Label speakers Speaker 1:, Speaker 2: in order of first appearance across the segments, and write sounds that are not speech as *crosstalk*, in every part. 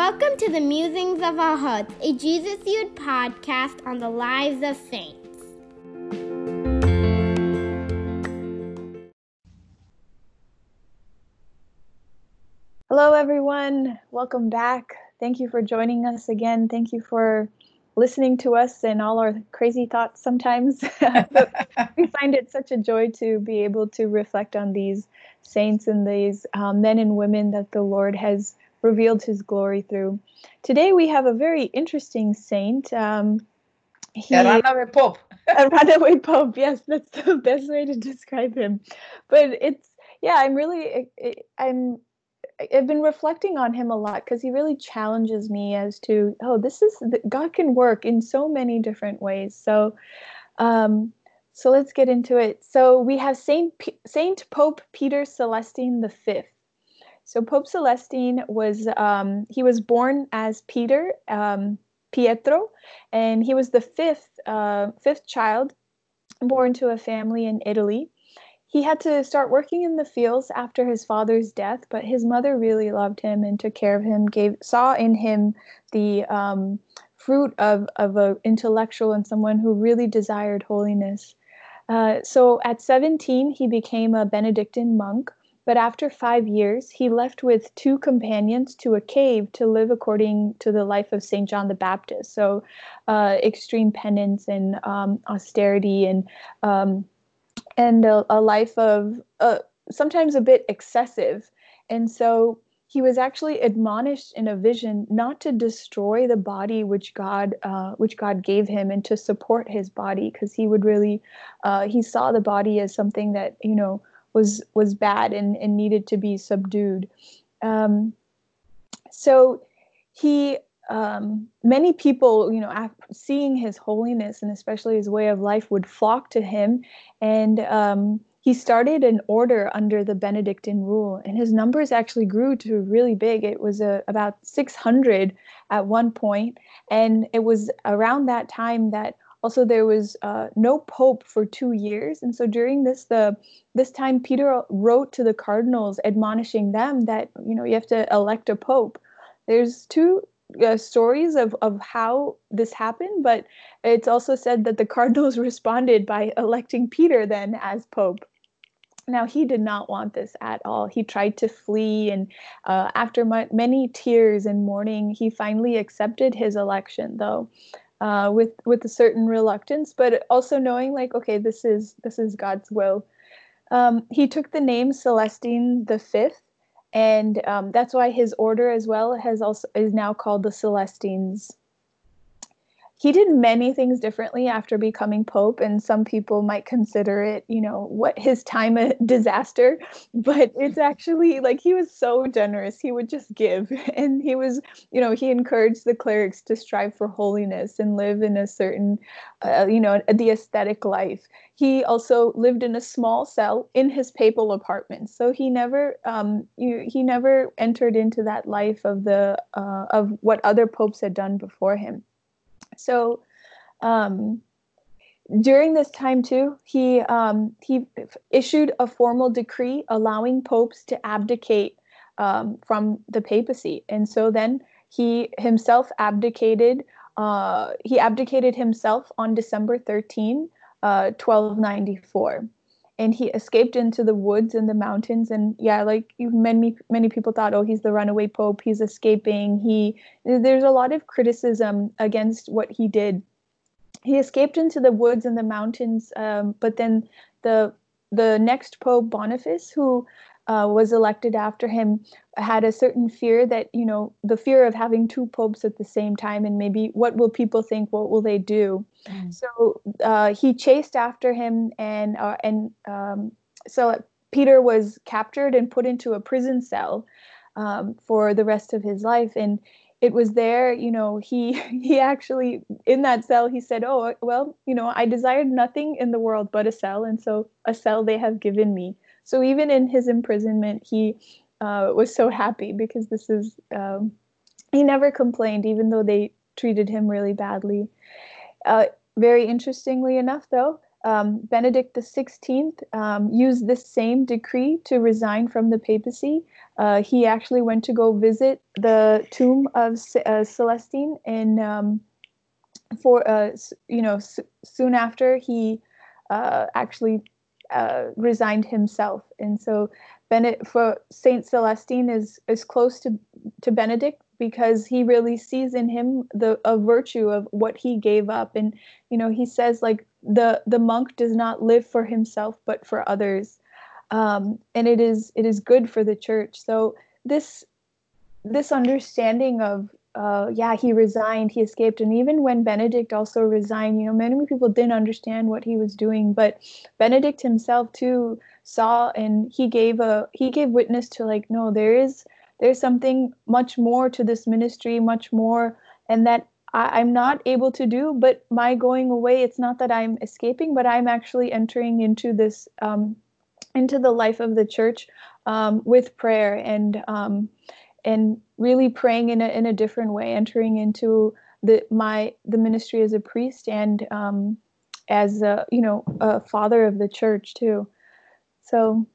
Speaker 1: Welcome to the Musings of Our Hearts, a Jesus Youth podcast on the lives of saints.
Speaker 2: Hello, everyone. Welcome back. Thank you for joining us again. Thank you for listening to us and all our crazy thoughts sometimes. *laughs* we find it such a joy to be able to reflect on these saints and these um, men and women that the Lord has revealed his glory through. Today we have a very interesting saint. Um,
Speaker 3: he, a runaway pope. *laughs*
Speaker 2: a runaway pope, yes, that's the *laughs* best way to describe him. But it's, yeah, I'm really, I'm, I've been reflecting on him a lot because he really challenges me as to, oh, this is, God can work in so many different ways. So, um, so let's get into it. So we have Saint P- Saint Pope Peter Celestine the Fifth. So Pope Celestine was um, he was born as Peter um, Pietro, and he was the fifth uh, fifth child born to a family in Italy. He had to start working in the fields after his father's death, but his mother really loved him and took care of him. Gave saw in him the um, fruit of of an intellectual and someone who really desired holiness. Uh, so at 17, he became a Benedictine monk but after five years, he left with two companions to a cave to live according to the life of St. John the Baptist. So, uh, extreme penance and um, austerity and um, and a, a, life of uh, sometimes a bit excessive. And so he was actually admonished in a vision not to destroy the body which God uh, which God gave him and to support his body because he would really uh, he saw the body as something that you know was was bad and, and needed to be subdued. Um, so he um, many people, you know, seeing his holiness and especially his way of life, would flock to him, and um, he started an order under the Benedictine rule, and his numbers actually grew to really big. It was uh, about 600 at one point, and it was around that time that also there was uh, no pope for two years. And so during this the this time peter wrote to the cardinals admonishing them that you know you have to elect a pope. There's two uh, stories of, of how this happened but it's also said that the cardinals *laughs* responded by electing peter then as pope. Now he did not want this at all. He tried to flee and uh, after my, many tears and mourning he finally accepted his election though uh, with with a certain reluctance, but also knowing like, okay, this is this is God's will. Um, he took the name Celestine the Fifth, and um, that's why his order as well has also is now called the Celestines he did many things differently after becoming pope and some people might consider it you know what his time a disaster. *laughs* But it's actually like he was so generous. He would just give. *laughs* And he was you know he encouraged the clerics to strive for holiness and live in a certain uh, you know the aesthetic life. He also lived in a small cell in his papal apartment. So he never um you, he never entered into that life of the uh, of what other popes had done before him so um, during this time too, he um, he issued a formal decree allowing popes to abdicate um, from the papacy, and so then he himself abdicated. Uh, he abdicated himself on December 13, uh, 1294 and he escaped into the woods and the mountains. And yeah like many many people thought oh he's the runaway pope. He's escaping. He there's a lot of criticism against what he did. He escaped into the woods and the mountains um, but then the the next pope boniface who uh, was elected after him had a certain fear that you know the fear of having two popes at the same time and maybe what will people think what will they do? Mm. so uh, he chased after him and uh, and um, so peter was captured and put into a prison cell um, for the rest of his life. And it was there you know he *laughs* he actually in that cell he said oh well you know i desired nothing in the world but a cell and so a cell they have given me so even in his imprisonment, he uh, was so happy because this is, um, he never complained, even though they treated him really badly. Uh, very interestingly enough, though, um, Benedict XVI um, used this same decree to resign from the papacy. Uh, he actually went to go visit the tomb of uh, Celestine in um, for uh, you know s- soon after he uh, actually uh, resigned himself, and so Bennett for Saint Celestine is is close to to Benedict because he really sees in him the a virtue of what he gave up. And you know he says like the the monk does not live for himself but for others. Um, and it is it is good for the church. So this this understanding of uh, yeah he resigned he escaped and even when benedict also resigned you know many people didn't understand what he was doing but benedict himself too saw and he gave a he gave witness to like no there is there's something much more to this ministry, much more, and that I, am not able to do. But my going away, it's not that I'm escaping, but I'm actually entering into this, um, into the life of the church um, with prayer and um, and really praying in a in a different way, entering into the my the ministry as a priest and um, as a you know a father of the church too. So,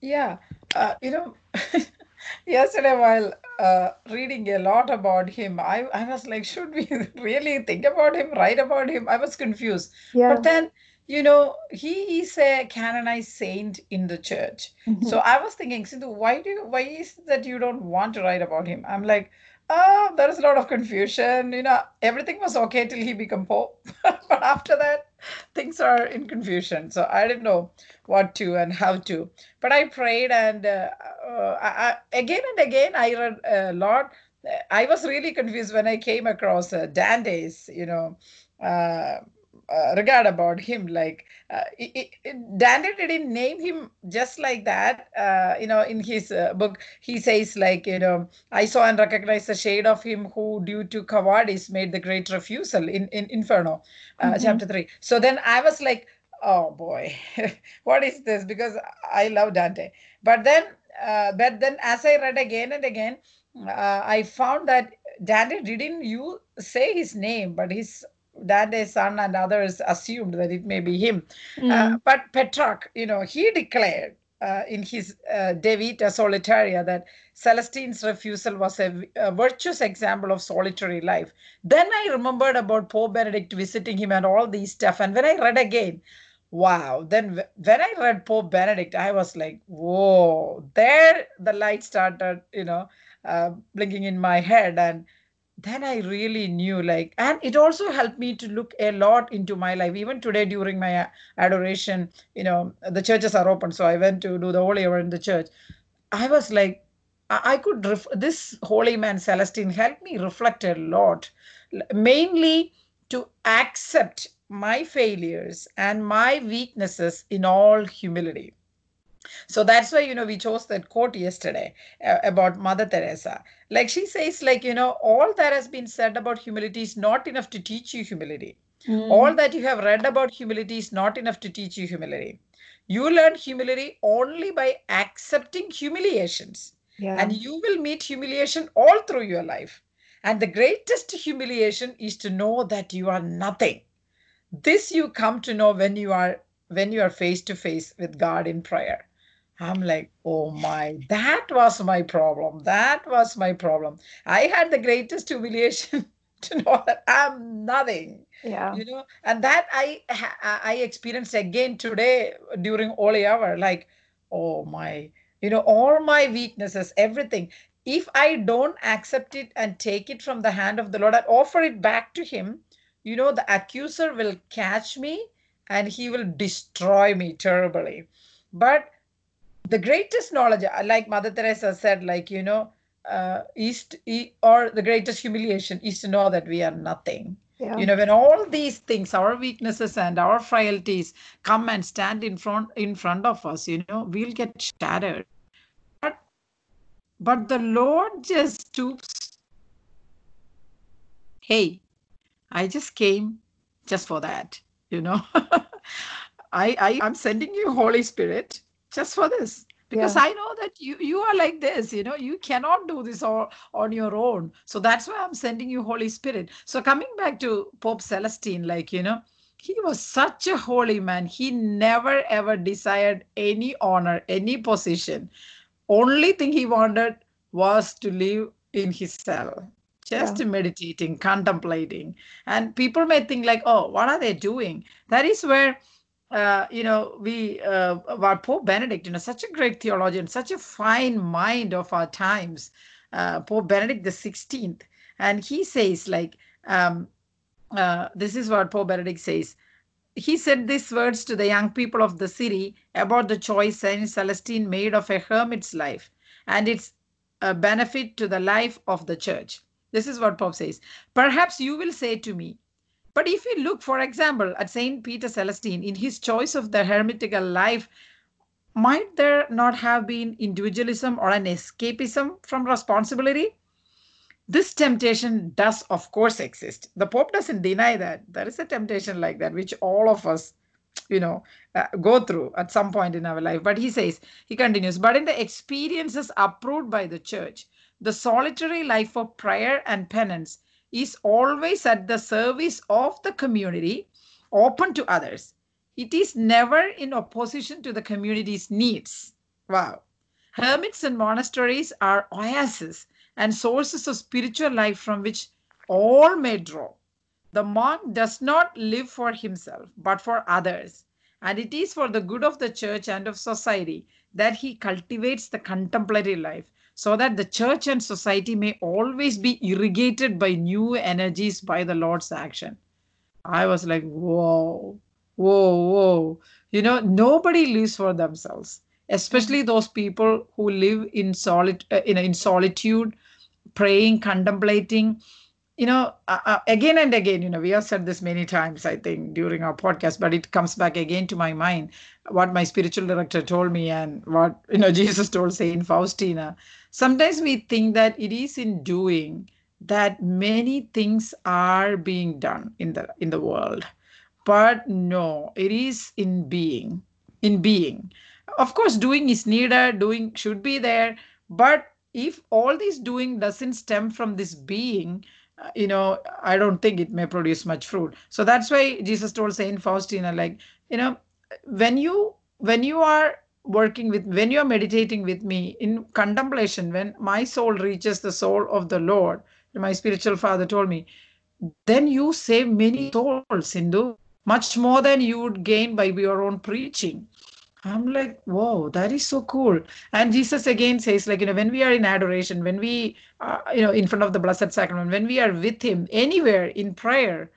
Speaker 3: yeah, uh, you know. *laughs* yesterday while uh, reading a lot about him I, I was like should we *laughs* really think about him write about him i was confused yeah. but then you know he is a canonized saint in the church? Mm-hmm. so i was thinking Sindhu, why do you, why is that you don't want to write about him? I'm like oh there is a lot of confusion you know everything was okay till he became pope. *laughs* But after that things are in confusion. So i didn't know what to and how to. But i prayed and uh, uh, I, again and again i read a lot i was really confused when i came across uh, dante's you know uh, regard about him like uh, it, it, dante didn't name him just like that uh, you know in his uh, book. He says like you know i saw and recognized the shade of him who due to cowardice made the great refusal in, in inferno uh, mm-hmm. chapter 3 so then i was like oh boy *laughs* what is this? Because i love dante. But then uh, but then as i read again and again i found that dante didn't you say his name but his Dante's son and others assumed that it may be him. Mm. Uh, but Petrarch, you know, he declared uh, in his uh, De Vita Solitaria that Celestine's refusal was a, a, virtuous example of solitary life. Then I remembered about Pope Benedict visiting him and all these stuff. And when I read again, wow, then when I read Pope Benedict, I was like, whoa, there the light started, you know, uh, blinking in my head. And then I really knew like, and it also helped me to look a lot into my life. Even today during my adoration, you know, the churches are open. So I went to do the holy hour in the church. I was like, I could, ref- this holy man Celestine helped me reflect a lot, mainly to accept my failures and my weaknesses in all humility. So that's why, you know, we chose that quote yesterday uh, about Mother Teresa. Like she says, like, you know, all that has been said about humility is not enough to teach you humility. Mm. All that you have read about humility is not enough to teach you humility. You learn humility only by accepting humiliations. Yeah. And you will meet humiliation all through your life. And the greatest humiliation is to know that you are nothing. This you come to know when you are when you are face to face with God in prayer. I'm like, oh my, that was my problem. That was my problem. I had the greatest humiliation *laughs* to know that I'm nothing.
Speaker 2: Yeah.
Speaker 3: You know, and that I I experienced again today during holy hour. Like, oh my, you know, all my weaknesses, everything. If I don't accept it and take it from the hand of the Lord and offer it back to Him, you know, the accuser will catch me and he will destroy me terribly. But the greatest knowledge uh, like mother teresa said like you know uh, to, or the greatest humiliation is to know that we are nothing. Yeah. you know when all these things our weaknesses and our frailties come and stand in front in front of us you know we'll get shattered. But but the lord just stoops. Hey i just came just for that you know. *laughs* I, I i'm sending you holy spirit just for this because yeah. i know that you you are like this you know you cannot do this all on your own so that's why i'm sending you holy spirit so coming back to pope celestine like you know he was such a holy man. He never ever desired any honor, any position. Only thing he wanted was to live in his cell, just
Speaker 2: Yeah.
Speaker 3: meditating, contemplating. And people may think like, oh, what are they doing? That is where uh, you know, we, uh, our Pope Benedict, you know, such a great theologian, such a fine mind of our times, uh, Pope Benedict the 16th. And he says, like, um, uh, this is what Pope Benedict says. He said these words to the young people of the city about the choice Saint Celestine made of a hermit's life and its uh, benefit to the life of the church. This is what Pope says. Perhaps you will say to me, but if you look, for example, at Saint Peter Celestine in his choice of the hermitical life, might there not have been individualism or an escapism from responsibility? This temptation does, of course, exist. The Pope doesn't deny that. There is a temptation like that, which all of us, you know, uh, go through at some point in our life. But he says, he continues, but in the experiences approved by the church, the solitary life of prayer and penance is always at the service of the community, open to others. It is never in opposition to the community's needs. Wow. Hermits and monasteries are oases and sources of spiritual life from which all may draw. The monk does not live for himself, but for others. And it is for the good of the church and of society that he cultivates the contemplative life so that the church and society may always be irrigated by new energies by the Lord's action. I was like, whoa, whoa, whoa. You know, nobody lives for themselves, especially those people who live in solid, uh, in, in solitude, praying, contemplating. You know, uh, uh, again and again, you know, we have said this many times, I think, during our podcast, but it comes back again to my mind what my spiritual director told me and what, you know, *laughs* Jesus told Saint Faustina. Sometimes we think that it is in doing that many things are being done in the in the world but no it is in being in being of course doing is needed doing should be there but if all this doing doesn't stem from this being you know i don't think it may produce much fruit. So that's why jesus told saint faustina like you know when you when you are working with when you're meditating with me in contemplation when my soul reaches the soul of the lord my spiritual father told me then you save many souls Sindhu, much more than you would gain by your own preaching i'm like whoa that is so cool. And jesus again says like you know when we are in adoration when we uh, you know in front of the blessed sacrament when we are with him anywhere in prayer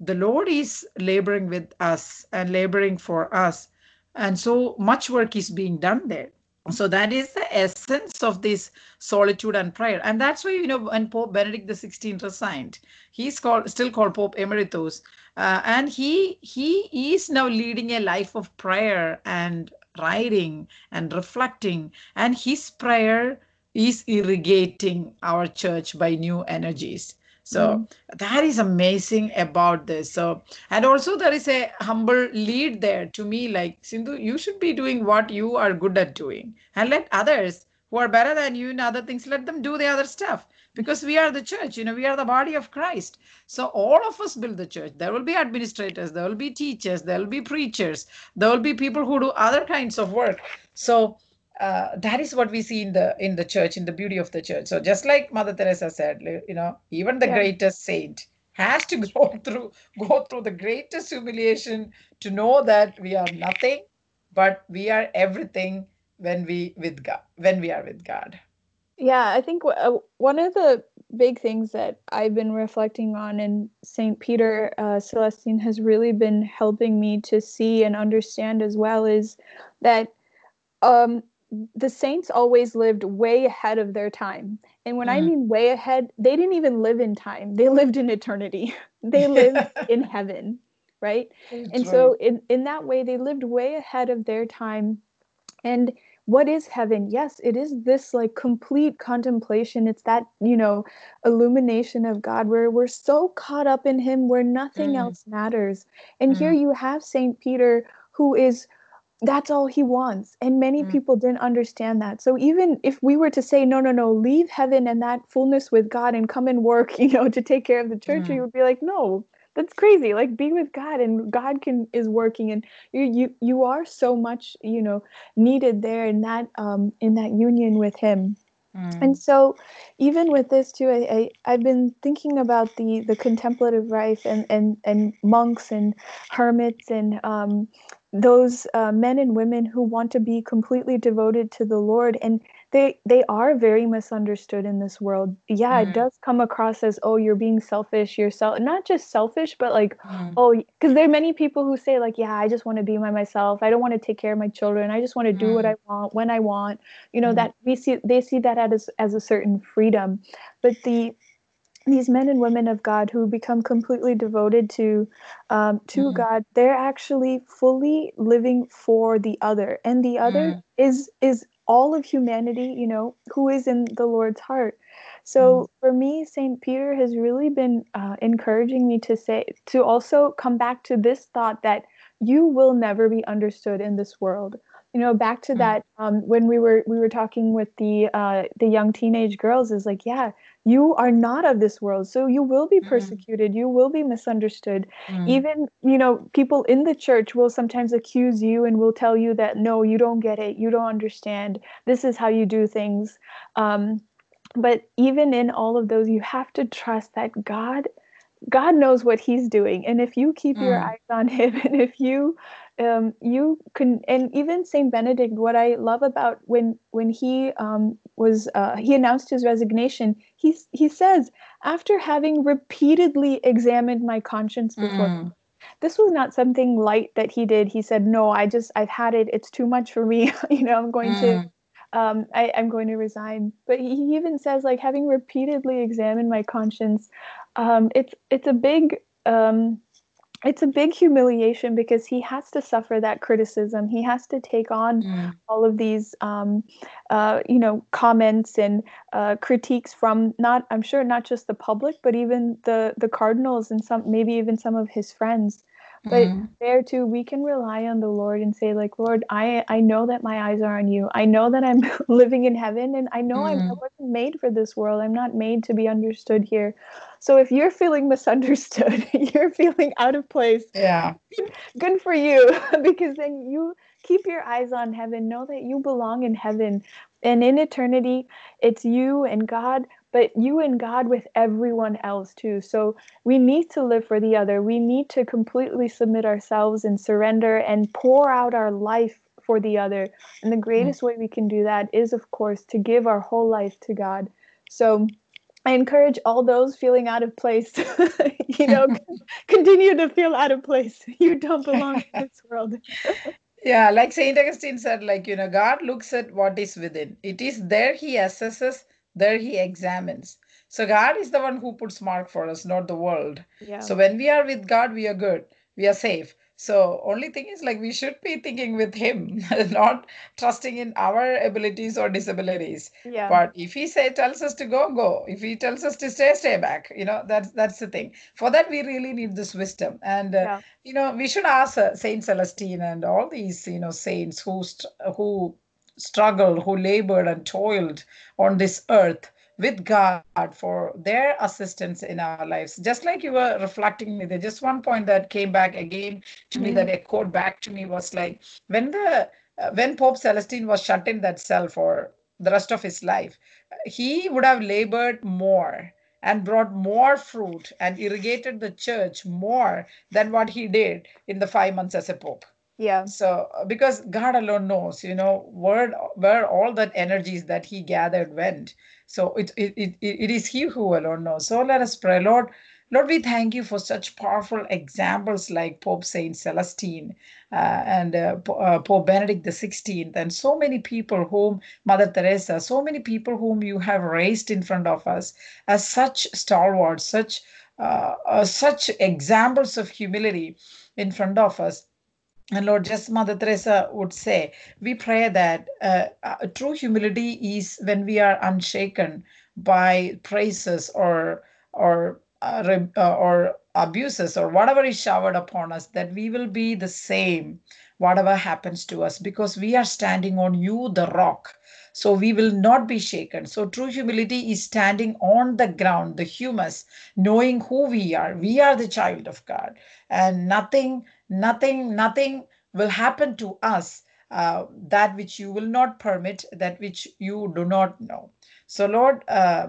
Speaker 3: the lord is laboring with us and laboring for us. And so much work is being done there so that is the essence of this solitude and prayer. And that's why you know when pope benedict xvi resigned he's called still called pope emeritus uh, and he he is now leading a life of prayer and writing and reflecting and his prayer is irrigating our church by new energies so mm. that is amazing about this. So, and also there is a humble lead there to me, like Sindhu, you should be doing what you are good at doing and let others who are better than you in other things, let them do the other stuff because we are the church, you know, we are the body of Christ. So all of us build the church. There will be administrators, there will be teachers, there will be preachers, there will be people who do other kinds of work. So uh, that is what we see in the in the church in the beauty of the church so just like mother teresa said you know even the yeah. greatest saint has to *laughs* go through go through the greatest humiliation to know that we are nothing but we are everything when we with god when we are with god
Speaker 2: yeah i think uh, one of the big things that i've been reflecting on in saint peter uh, celestine has really been helping me to see and understand as well is that um the saints always lived way ahead of their time. And when mm. I mean way ahead, they didn't even live in time. They *laughs* lived in eternity. *laughs* they lived in heaven, right? *laughs* That's and right. so in in that way they lived way ahead of their time. And what is heaven? Yes, it is this like complete contemplation. It's that, you know, illumination of God where we're so caught up in him where nothing mm. else matters. And mm. here you have Saint Peter who is that's all he wants and many mm. people didn't understand that so even if we were to say no no no leave heaven and that fullness with god and come and work *laughs* you know to take care of the church mm. we would be like no that's crazy like be with god and god can is working and you you you are so much you know needed there in that um in that union with him mm. and so even with this too I, I i've been thinking about the the contemplative life and and and monks and hermits and um those uh, men and women who want to be completely devoted to the lord and they they are very misunderstood in this world yeah mm. it does come across as oh you're being selfish yourself not just selfish but like mm. oh because there are many people who say like yeah i just want to be by myself i don't want to take care of my children i just want to do mm. what i want when i want you know mm. that we see they see that as as a certain freedom but the these men and women of God who become completely devoted to um, to mm. God, they're actually fully living for the other, and the other mm. is is all of humanity, you know, who is in the Lord's heart. So mm. for me, St. Peter has really been uh, encouraging me to say, to also come back to this thought that you will never be understood in this world. You know, back to mm. that um, when we were we were talking with the uh, the young teenage girls is like, yeah, you are not of this world so you will be mm-hmm. persecuted mm. you will be misunderstood mm. even you know people in the church will sometimes accuse you and will tell you that no you don't get it you don't understand this is how you do things um, but even in all of those you have to trust that god god knows what he's doing and if you keep mm. your eyes on him *laughs* and if you um, you can and even saint benedict what i love about when when he um, was uh, he announced his resignation he, he says after having repeatedly examined my conscience before mm. this was not something light that he did he said no i just i've had it it's too much for me *laughs* you know i'm going mm. to um, I, am going to resign. But he, he even says, like, having repeatedly examined my conscience, um, it's it's a big um, it's a big humiliation because he has to suffer that criticism. He has to take on mm. all of these, um, uh, you know, comments and uh, critiques from not, I'm sure, not just the public, but even the the cardinals and some, maybe even some of his friends. But mm. there too, we can rely on the Lord and say, like, Lord, I I know that my eyes are on you. I know that I'm *laughs* living in heaven, and I know mm. I wasn't made for this world. I'm not made to be understood here. So if you're feeling *laughs* misunderstood, *laughs* you're feeling out of place.
Speaker 3: Yeah.
Speaker 2: Good for you because then you keep your eyes on heaven. Know that you belong in heaven. And in eternity, it's you and God, but you and God with everyone else too. So we need to live for the other. We need to completely submit ourselves and surrender and pour out our life for the other. And the hmm. greatest way we can do that is, of course, to give our whole life to God. So I encourage all those feeling out of place, *laughs* you know, *laughs* continue to feel out of place. *laughs* You don't belong in this world.
Speaker 3: yeah, like Saint Augustine said, like, you know, God looks at what is within. It is there he assesses, there he examines. So God is the one who puts mark for us, not the world. Yeah. So when we are with God, we are good. We are safe. So only thing is like we should be thinking with him, *laughs* not trusting in our abilities or disabilities. Yeah. But if he say tells us to go, go. If he tells us to stay, stay back. You know that's that's the thing. For that we really need this wisdom, and uh, yeah. you know we should ask uh, Saint Celestine and all these you know saints who st- who struggled, who labored and toiled on this earth with God for their assistance in our lives. Just like you were reflecting me, there just one point that came back again to mm-hmm. me that echoed back to me was like when the uh, when Pope Celestine was shut in that cell for the rest of his life, he would have labored more and brought more fruit and irrigated the church more than what he did in the five months as a pope.
Speaker 2: Yeah.
Speaker 3: So because God alone knows, you know, where where all that energies that he gathered went. So it, it, it, it is He who alone knows. So let us pray. Lord, Lord, we thank you for such powerful examples like Pope Saint Celestine uh, and uh, uh, Pope Benedict XVI, and so many people whom Mother Teresa, so many people whom you have raised in front of us as such stalwarts, such uh, uh, such examples of humility in front of us. And Lord, just Mother Teresa would say, we pray that uh, uh, true humility is when we are unshaken by praises or or uh, uh, or abuses or whatever is showered upon us, that we will be the same whatever happens to us because we are standing on you, the rock. So we will not be shaken. So true humility is standing on the ground, the humus, knowing who we are. We are the child of God. And nothing, nothing, nothing will happen to us uh, that which you will not permit, that which you do not know. So, Lord, uh,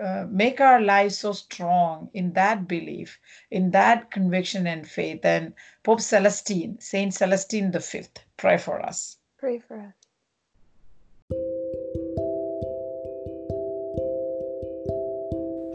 Speaker 3: uh, make our lives so strong in that belief, in that conviction and faith. And Pope Celestine, Saint Celestine the Fifth, pray for us.
Speaker 2: Pray for us.